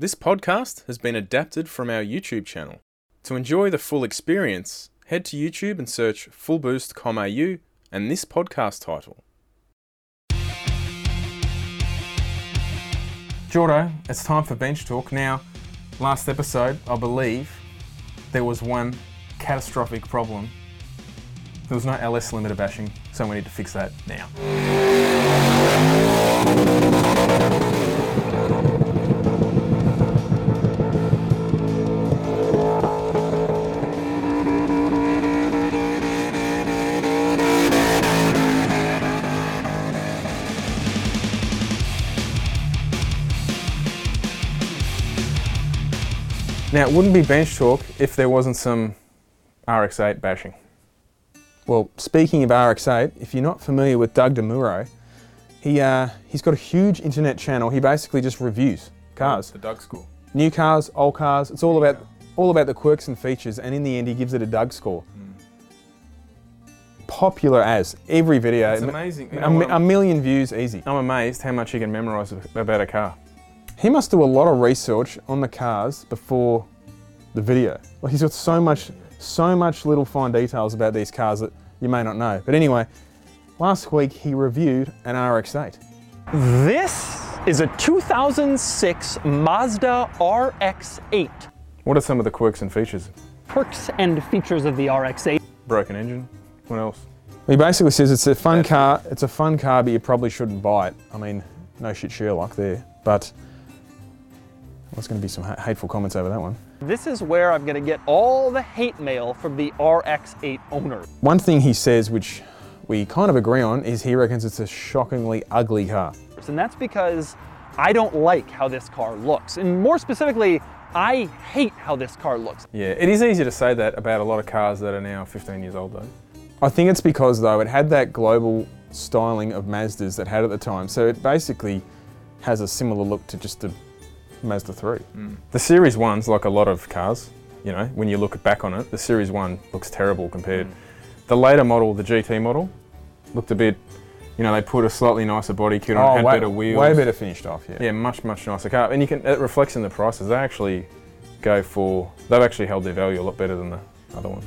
This podcast has been adapted from our YouTube channel. To enjoy the full experience, head to YouTube and search fullboost.com.au and this podcast title. Jordo, it's time for Bench Torque. Now, last episode, I believe there was one catastrophic problem. There was no LS limiter bashing, so we need to fix that now. Now, it wouldn't be Bench Torque if there wasn't some RX8 bashing. Well, speaking of RX8, if you're not familiar with Doug DeMuro, he, uh, he's got a huge internet channel. He basically just reviews cars. The Doug School. New cars, old cars. It's all about all about the quirks and features, and in the end, he gives it a Doug score. Popular as every video. It's amazing. You A, know what? a million views easy. I'm amazed how much he can memorise about a car. He must do a lot of research on the cars before the video. Like he's got so much, so much little fine details about these cars that you may not know. But anyway, last week he reviewed an RX-8. This is a 2006 Mazda RX-8. What are some of the quirks and features? Perks and features of the RX-8. Broken engine. What else? He basically says it's a fun car. It's a fun car, but you probably shouldn't buy it. I mean, no shit, Sherlock there. But there's going to be some hateful comments over that one. This is where I'm gonna get all the hate mail from the RX-8 owner. One thing he says, which we kind of agree on, is he reckons it's a shockingly ugly car. And that's because I don't like how this car looks. And more specifically, I hate how this car looks. Yeah, it is easy to say that about a lot of cars that are now 15 years old, though. I think it's because though it had that global styling of Mazdas that had at the time, so it basically has a similar look to just the Mazda 3. Hmm. The Series 1's like a lot of cars, you know, when you look back on it, the Series 1 looks terrible compared. Hmm. The later model, the GT model, looked a bit, you know, they put a slightly nicer body kit on, it, had way, better wheels. way better finished off, yeah. Yeah, much, much nicer car. And you can, it reflects in the prices. They actually go for, they've actually held their value a lot better than the other ones.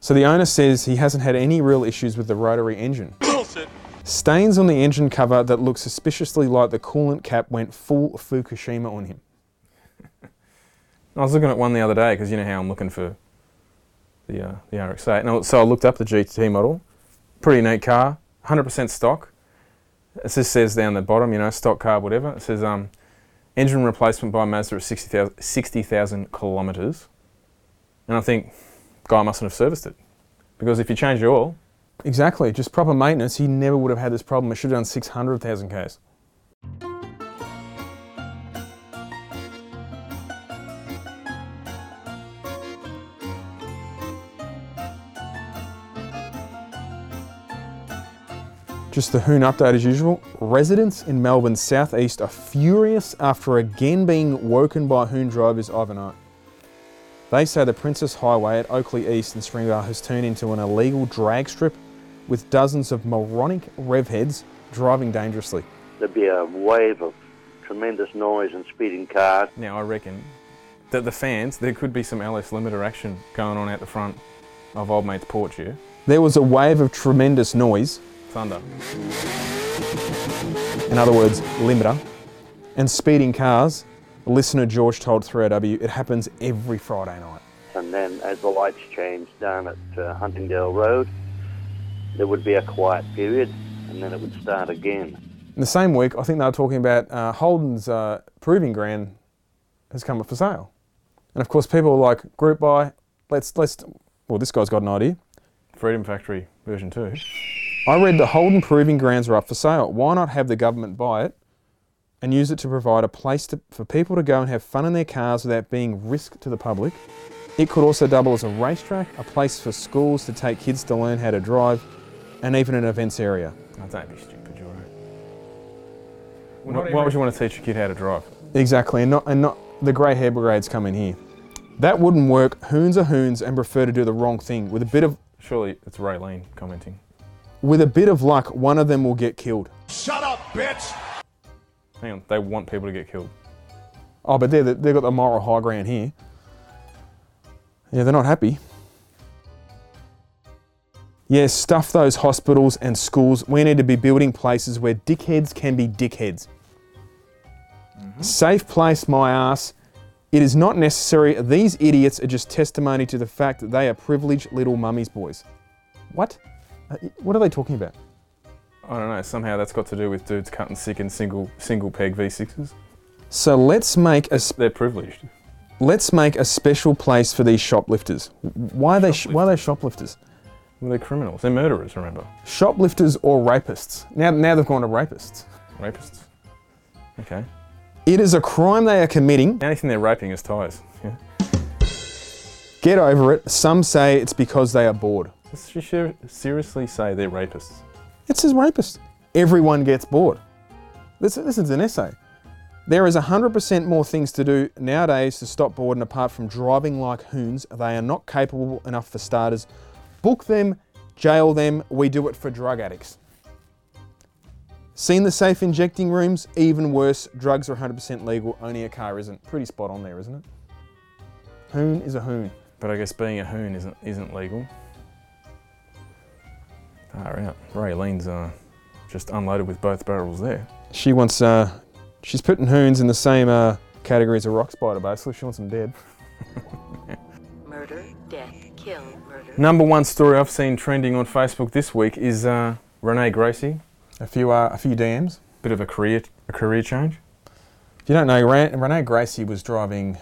So the owner says he hasn't had any real issues with the rotary engine. Stains on the engine cover that look suspiciously like the coolant cap went full Fukushima on him. I was looking at one the other day because you know how I'm looking for the uh, the RX-8. And so I looked up the GT model. Pretty neat car, 100% stock. It just says down the bottom, you know, stock car, whatever. It says um, engine replacement by Mazda at 60,000 60,000 kilometres. And I think guy mustn't have serviced it because if you change your oil, Exactly, just proper maintenance, he never would have had this problem. It should have done 600,000 Ks. Just the Hoon update as usual. Residents in Melbourne's southeast are furious after again being woken by Hoon drivers overnight. They say the Princes Highway at Oakleigh East and Springvale has turned into an illegal drag strip with dozens of moronic rev heads driving dangerously. there'd be a wave of tremendous noise and speeding cars. now I reckon that the fans, there could be some LS limiter action going on out the front of Old Mate's porch here. There was a wave of tremendous noise, Thunder. in other words, limiter, and speeding cars. Listener George told 3AW it happens every Friday night. And then as the lights changed down at uh, Huntingdale Road, there would be a quiet period and then it would start again. In the same week, I think they were talking about uh, Holden's uh, proving ground has come up for sale. And of course, people were like, group buy, let's, let's, well, this guy's got an idea. Freedom Factory version 2. I read the Holden Proving Grounds are up for sale. Why not have the government buy it and use it to provide a place to, for people to go and have fun in their cars without being risk to the public? It could also double as a racetrack, a place for schools to take kids to learn how to drive, and even an events area. Oh, don't be stupid, Joro. Why, why would you want to teach a kid how to drive? Exactly, and not, and not the grey hair brigades come in here. That wouldn't work. Hoons are hoons and prefer to do the wrong thing. With a bit of Surely it's Raylene commenting. with a bit of luck, one of them will get killed. Shut up, bitch! Hang on, they want people to get killed. Oh, but they're, they've got the moral high ground here. Yeah, they're not happy. Yeah, stuff those hospitals and schools. We need to be building places where dickheads can be dickheads. Safe place, my ass. It is not necessary. These idiots are just testimony to the fact that they are privileged little mummies boys. What? Uh, What are they talking about? I don't know. Somehow that's got to do with dudes cutting sick in single single peg V6s. So let's make a They're privileged. let's make a special place for these shoplifters. Why are they sh- why are they shoplifters? Well, they're criminals. They're murderers. Remember, Shoplifters or rapists? Now now they've gone to rapists. rapists. Okay. It is a crime they are committing. Anything they're raping is tyres. Yeah. Get over it. Some say it's because they are bored. Ser- seriously say they're rapists? It says rapist. Everyone gets bored. This, this is an essay. There is 100% more things to do nowadays to stop boredom apart from driving like hoons. They are not capable enough for starters. Book them, jail them. We do it for drug addicts. Seen the safe injecting rooms? Even worse, drugs are 100% legal, only a car isn't. Pretty spot on there, isn't it? Hoon is a hoon. But I guess being a hoon isn't isn't legal. Far out. Raylene's uh, just unloaded with both barrels there. She wants, uh, she's putting hoons in the same uh, category as a rock spider, basically. She wants them dead. Murder, death, kill, murder. Number one story I've seen trending on Facebook this week is uh, Renee Gracie. A few, uh, a few DMs. Bit of a career a career change. If you don't know, Ren- Renee Gracie was driving.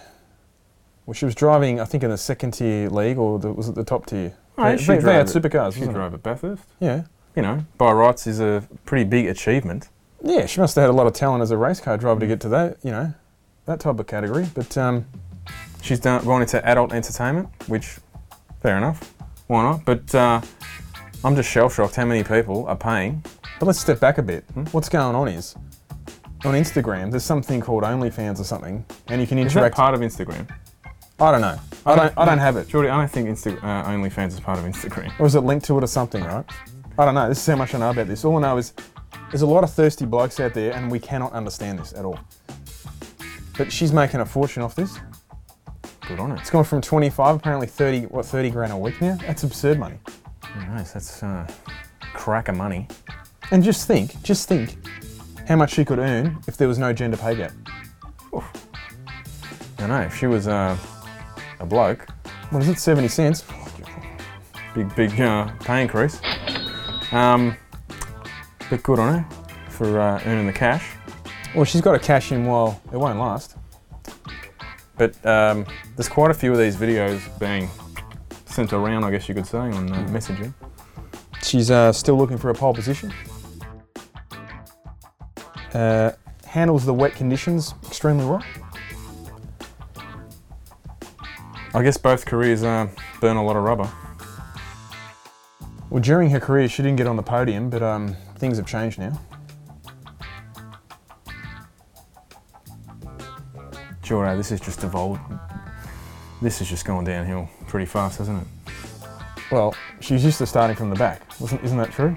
Well, she was driving, I think, in the second tier league, or the, was it the top tier? Oh, they, she they, had supercars, She drove at Bathurst. Yeah. You know, by rights is a pretty big achievement. Yeah, she must have had a lot of talent as a race car driver to get to that, you know, that type of category. But um, She's done gone into adult entertainment, which fair enough. Why not? But uh, I'm just shell shocked how many people are paying. but let's step back a bit. What's going on is on Instagram, there's something called OnlyFans or something, and you can Is that interact. part of Instagram? I don't know. I don't. I don't have it. Jordy, I don't think Insta- uh, OnlyFans is part of Instagram. Or is it linked to it or something, right? I don't know. This is how much I know about this. All I know is there's a lot of thirsty blokes out there and we cannot understand this at all. But she's making a fortune off this. Good on her. It's gone from 25, apparently 30, what, 30 grand a week now? That's absurd money. Nice. That's uh, crack of money. And just think, just think how much she could earn if there was no gender pay gap. I know. If she was uh, a bloke, What is it, 70 cents? big big uh, pay increase. Um, but good on her for uh, earning the cash. Well, she's got to cash in while it won't last. But um, there's quite a few of these videos being sent around, I guess you could say, on uh, messaging. She's uh, still looking for a pole position. Uh, handles the wet conditions extremely well. I guess both careers uh, burn a lot of rubber. Well, during her career, she didn't get on the podium, but um, things have changed now. Sure, this is just evolved. This is just going downhill pretty fast, hasn't it? Well, she's used to starting from the back. Isn't that true?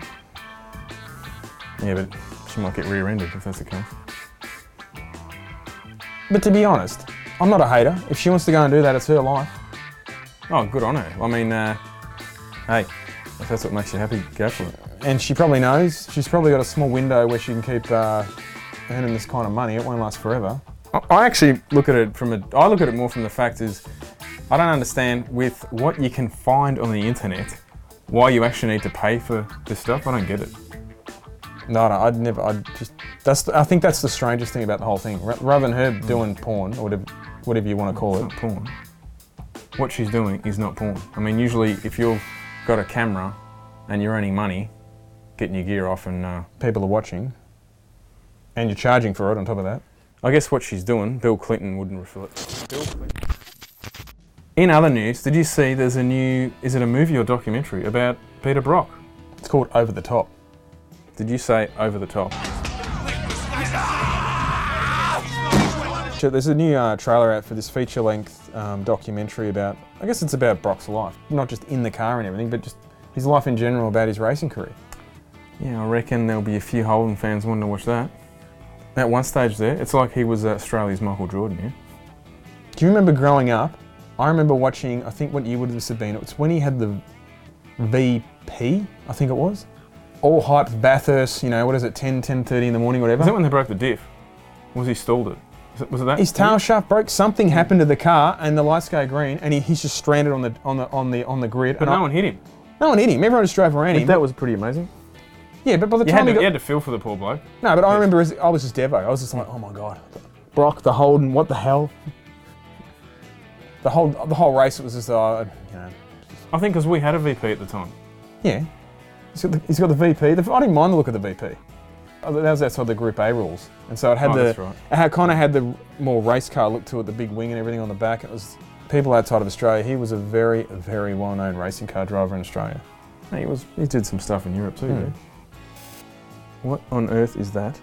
Yeah, but she might get rear-ended if that's the case. But to be honest, I'm not a hater. If she wants to go and do that, it's her life. Oh, good on her. I mean, uh, hey, if that's what makes you happy, go for it. And she probably knows. She's probably got a small window where she can keep uh, earning this kind of money. It won't last forever. I- I actually look at it from a. I look at it more from the fact is, I don't understand with what you can find on the internet, why you actually need to pay for this stuff. I don't get it. No, no, I'd never. I'd just. That's. The, I think that's the strangest thing about the whole thing. Ra- Rather than her doing porn or whatever, whatever you want to call It's it. not porn. What she's doing is not porn. I mean, usually if you've got a camera and you're earning money, getting your gear off, and uh, People are watching, and you're charging for it on top of that. I guess what she's doing, Bill Clinton wouldn't refill it. Bill Clinton. In other news, did you see there's a new, is it a movie or documentary about Peter Brock? It's called Over the Top. Did you say over the top? There's a new uh, trailer out for this feature-length um, documentary about. I guess it's about Brock's life, not just in the car and everything, but just his life in general about his racing career. Yeah, I reckon there'll be a few Holden fans wanting to watch that. At one stage there, it's like he was Australia's Michael Jordan, yeah? Do you remember growing up? I remember watching, I think what year would this have been? It was when he had the VP, I think it was. All hyped Bathurst, you know, what is it, 10, 10.30 in the morning, whatever. Was that when they broke the diff? Was he stalled it? Was it, was it that? His tail shaft broke. Something happened to the car, and the lights go green, and he, he's just stranded on the on the on the on the grid. But and no I- one hit him. no one hit him. Everyone just drove around him. That was pretty amazing. yeah, but by the You time had, he to, got, you had to feel for the poor bloke. no, but I remember as, I was just Devo. I was just like, oh my god, Brock, the Holden, what the hell? The whole the whole race, it was just, uh, you know, I think because we had a VP at the time. yeah. He's got the, he's got the VP. The, I didn't mind the look of the VP. Uh, That was outside the Group A rules, and so it had Oh, the that's right. it had kind of had the more race car look to it, the big wing and everything on the back. It was people outside of Australia. He was a very very well known racing car driver in Australia. He was. He did some stuff in Europe too. Hmm. What on earth is that?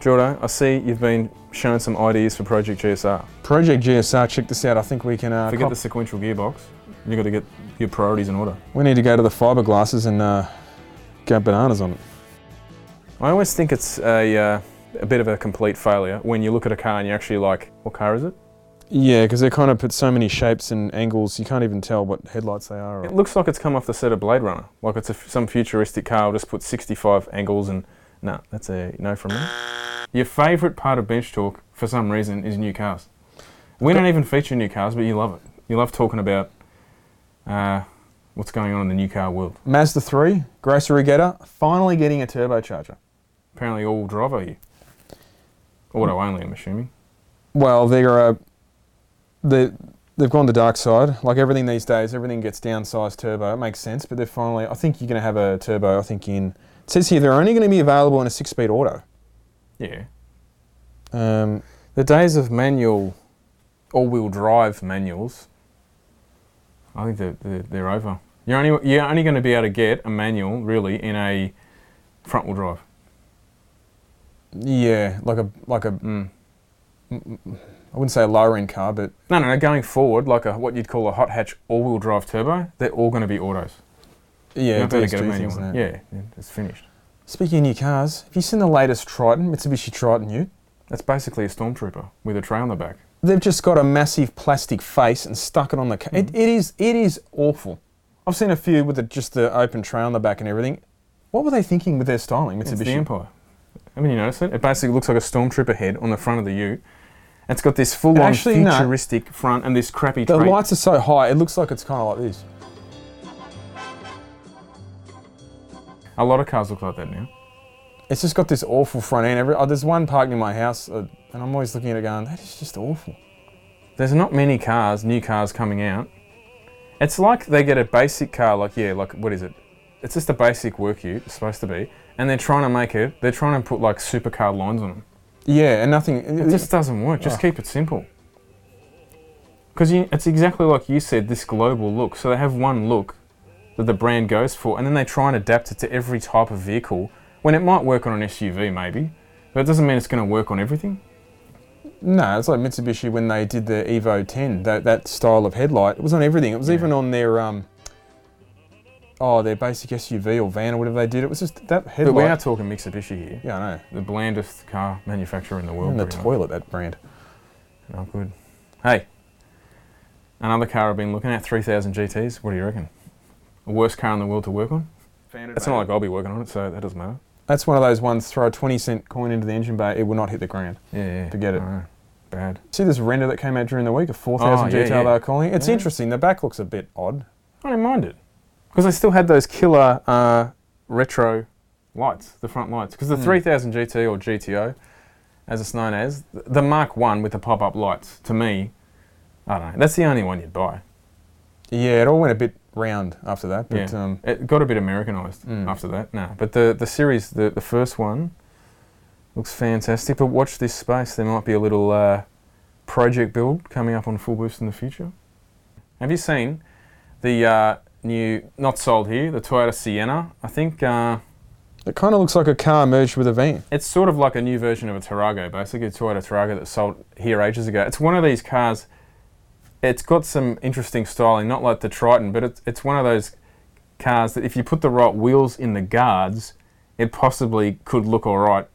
Jordo, I see you've been shown some ideas for Project GSR. Project GSR, check this out. I think we can. Uh, Forget cop- the sequential gearbox. You've got to get your priorities in order. we need to go to the fiberglasses and uh, go bananas on it. I always think it's a, uh, a bit of a complete failure when you look at a car and you're actually like, what car is it? Yeah, because they kind of put so many shapes and angles, you can't even tell what headlights they are. It looks like it's come off the set of Blade Runner. Like it's a some futuristic car. I'll just put 65 angles and no, that's a no from me. Your favourite part of Bench Torque, for some reason, is new cars. We don't even feature new cars, but you love it. You love talking about uh, what's going on in the new car world. Mazda 3, grocery getter, finally getting a turbocharger. Apparently, all drive are you. Auto only, I'm assuming. Well, they're uh, they they've gone the dark side. Like everything these days, everything gets downsized turbo. It makes sense, but they're finally. I think you're going to have a turbo. I think in it says here they're only going to be available in a six-speed auto. Yeah. Um, The days of manual, all-wheel drive manuals, I think they're, they're, they're over. You're only, you're only going to be able to get a manual, really, in a front-wheel drive. yeah, like a like a Mm. I wouldn't say a lower-end car, but No, no, no, going forward, like a what you'd call a hot hatch all-wheel drive turbo, they're all going to be autos. Yeah, you don't have to get a things manual. and that. Yeah, yeah, it's finished. Speaking of new cars, have you seen the latest Triton, Mitsubishi Triton Ute? That's basically a stormtrooper with a tray on the back. They've just got a massive plastic face and stuck it on the car. It, mm. it is it is awful. I've seen a few with the, just the open tray on the back and everything. What were they thinking with their styling, It's the Mitsubishi? Empire. I mean, you notice it? It basically looks like a stormtrooper head on the front of the ute. It's got this full-on Actually, no. futuristic front and this crappy the tray. lights are so high, it looks like it's kind of like this. A lot of cars look like that now. It's just got this awful front end. Every, oh, there's one parked in my house, uh, and I'm always looking at it going, that is just awful. There's not many cars, new cars coming out. It's like they get a basic car, like yeah, like what is it? It's just a basic work ute, it's supposed to be, and they're trying to make it. They're trying to put like supercar lines on them. Yeah, and nothing. It just doesn't work. Just Oh. keep it simple. Because it's exactly like you said, this global look. So they have one look that the brand goes for, and then they try and adapt it to every type of vehicle. When it might work on an SUV, maybe, but it doesn't mean it's going to work on everything. No, it's like Mitsubishi when they did the Evo 10. That that style of headlight, it was on everything. It was Yeah. even on their um. Oh, their basic SUV or van or whatever they did. It was just that headlight. But we are talking Mitsubishi here, yeah, I know. the blandest car manufacturer in the world. In the pretty much. toilet, that brand. Not good. Hey, another car I've been looking at, 3000 GTs. What do you reckon? The worst car in the world to work on? It's not like I'll be working on it, so that doesn't matter. That's one of those ones. Throw a twenty cent coin into the engine bay, it will not hit the ground. Yeah, yeah. Forget it. I know. Bad. See this render that came out during the week, a four thousand Oh, yeah, GTR yeah. they were calling it. It's Yeah. interesting. The back looks a bit odd. I didn't mind it. Because they still had those killer uh, retro lights, the front lights. Because the Hmm. 3000 GT or GTO, as it's known as, the Mark 1 with the pop up lights, to me, I don't know, that's the only one you'd buy. Yeah, it all went a bit round after that. But yeah. um, it got a bit Americanized Mm. after that. No, but the, the series, the, the first one, looks fantastic. But watch this space. There might be a little uh, project build coming up on Full Boost in the future. Have you seen the uh, new, not sold here, the Toyota Sienna? I think uh, it kind of looks like a car merged with a van. it's sort of like a new version of a Tarago, basically a Toyota Tarago that sold here ages ago. It's one of these cars. It's got some interesting styling, not like the Triton, but it's it's one of those cars that if you put the right wheels in the guards, it possibly could look all right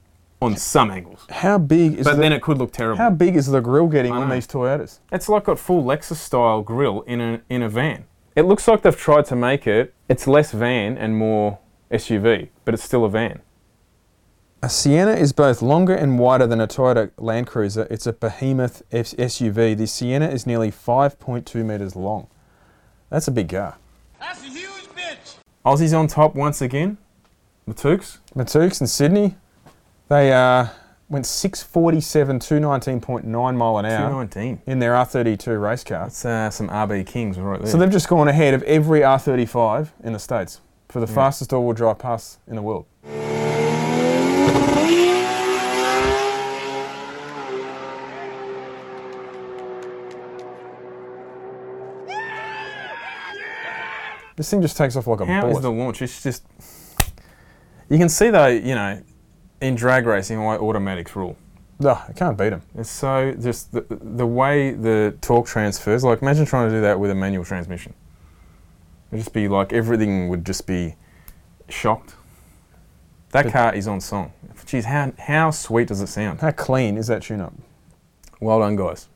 on some angles. How big is But the, then it could look terrible. how big is the grill getting on these Toyotas? It's like got full Lexus style grill in a in a van. It looks like they've tried to make it. It's less van and more SUV, but it's still a van. A Sienna is both longer and wider than a Toyota Land Cruiser. It's a behemoth S- SUV. The Sienna is nearly 5.2 metres long. That's a big car. That's a huge bitch. Aussies on top once again. The Tukes. Matooks in Sydney, they uh, went 647, 219.9 mile an hour 219. in their R32 race car. That's uh, some RB Kings right there. So they've just gone ahead of every R35 in the States for the fastest all-wheel drive pass in the world. This thing just takes off like a How is bullet. the launch? It's just. You can see though, you know, in drag racing why automatics rule. No, I can't beat them. It's so just the, the way the torque transfers. Like imagine trying to do that with a manual transmission. It'd just be like everything would just be shocked. That But- car is on song. Geez, how how sweet does it sound? How clean is that tune-up? Well done, guys.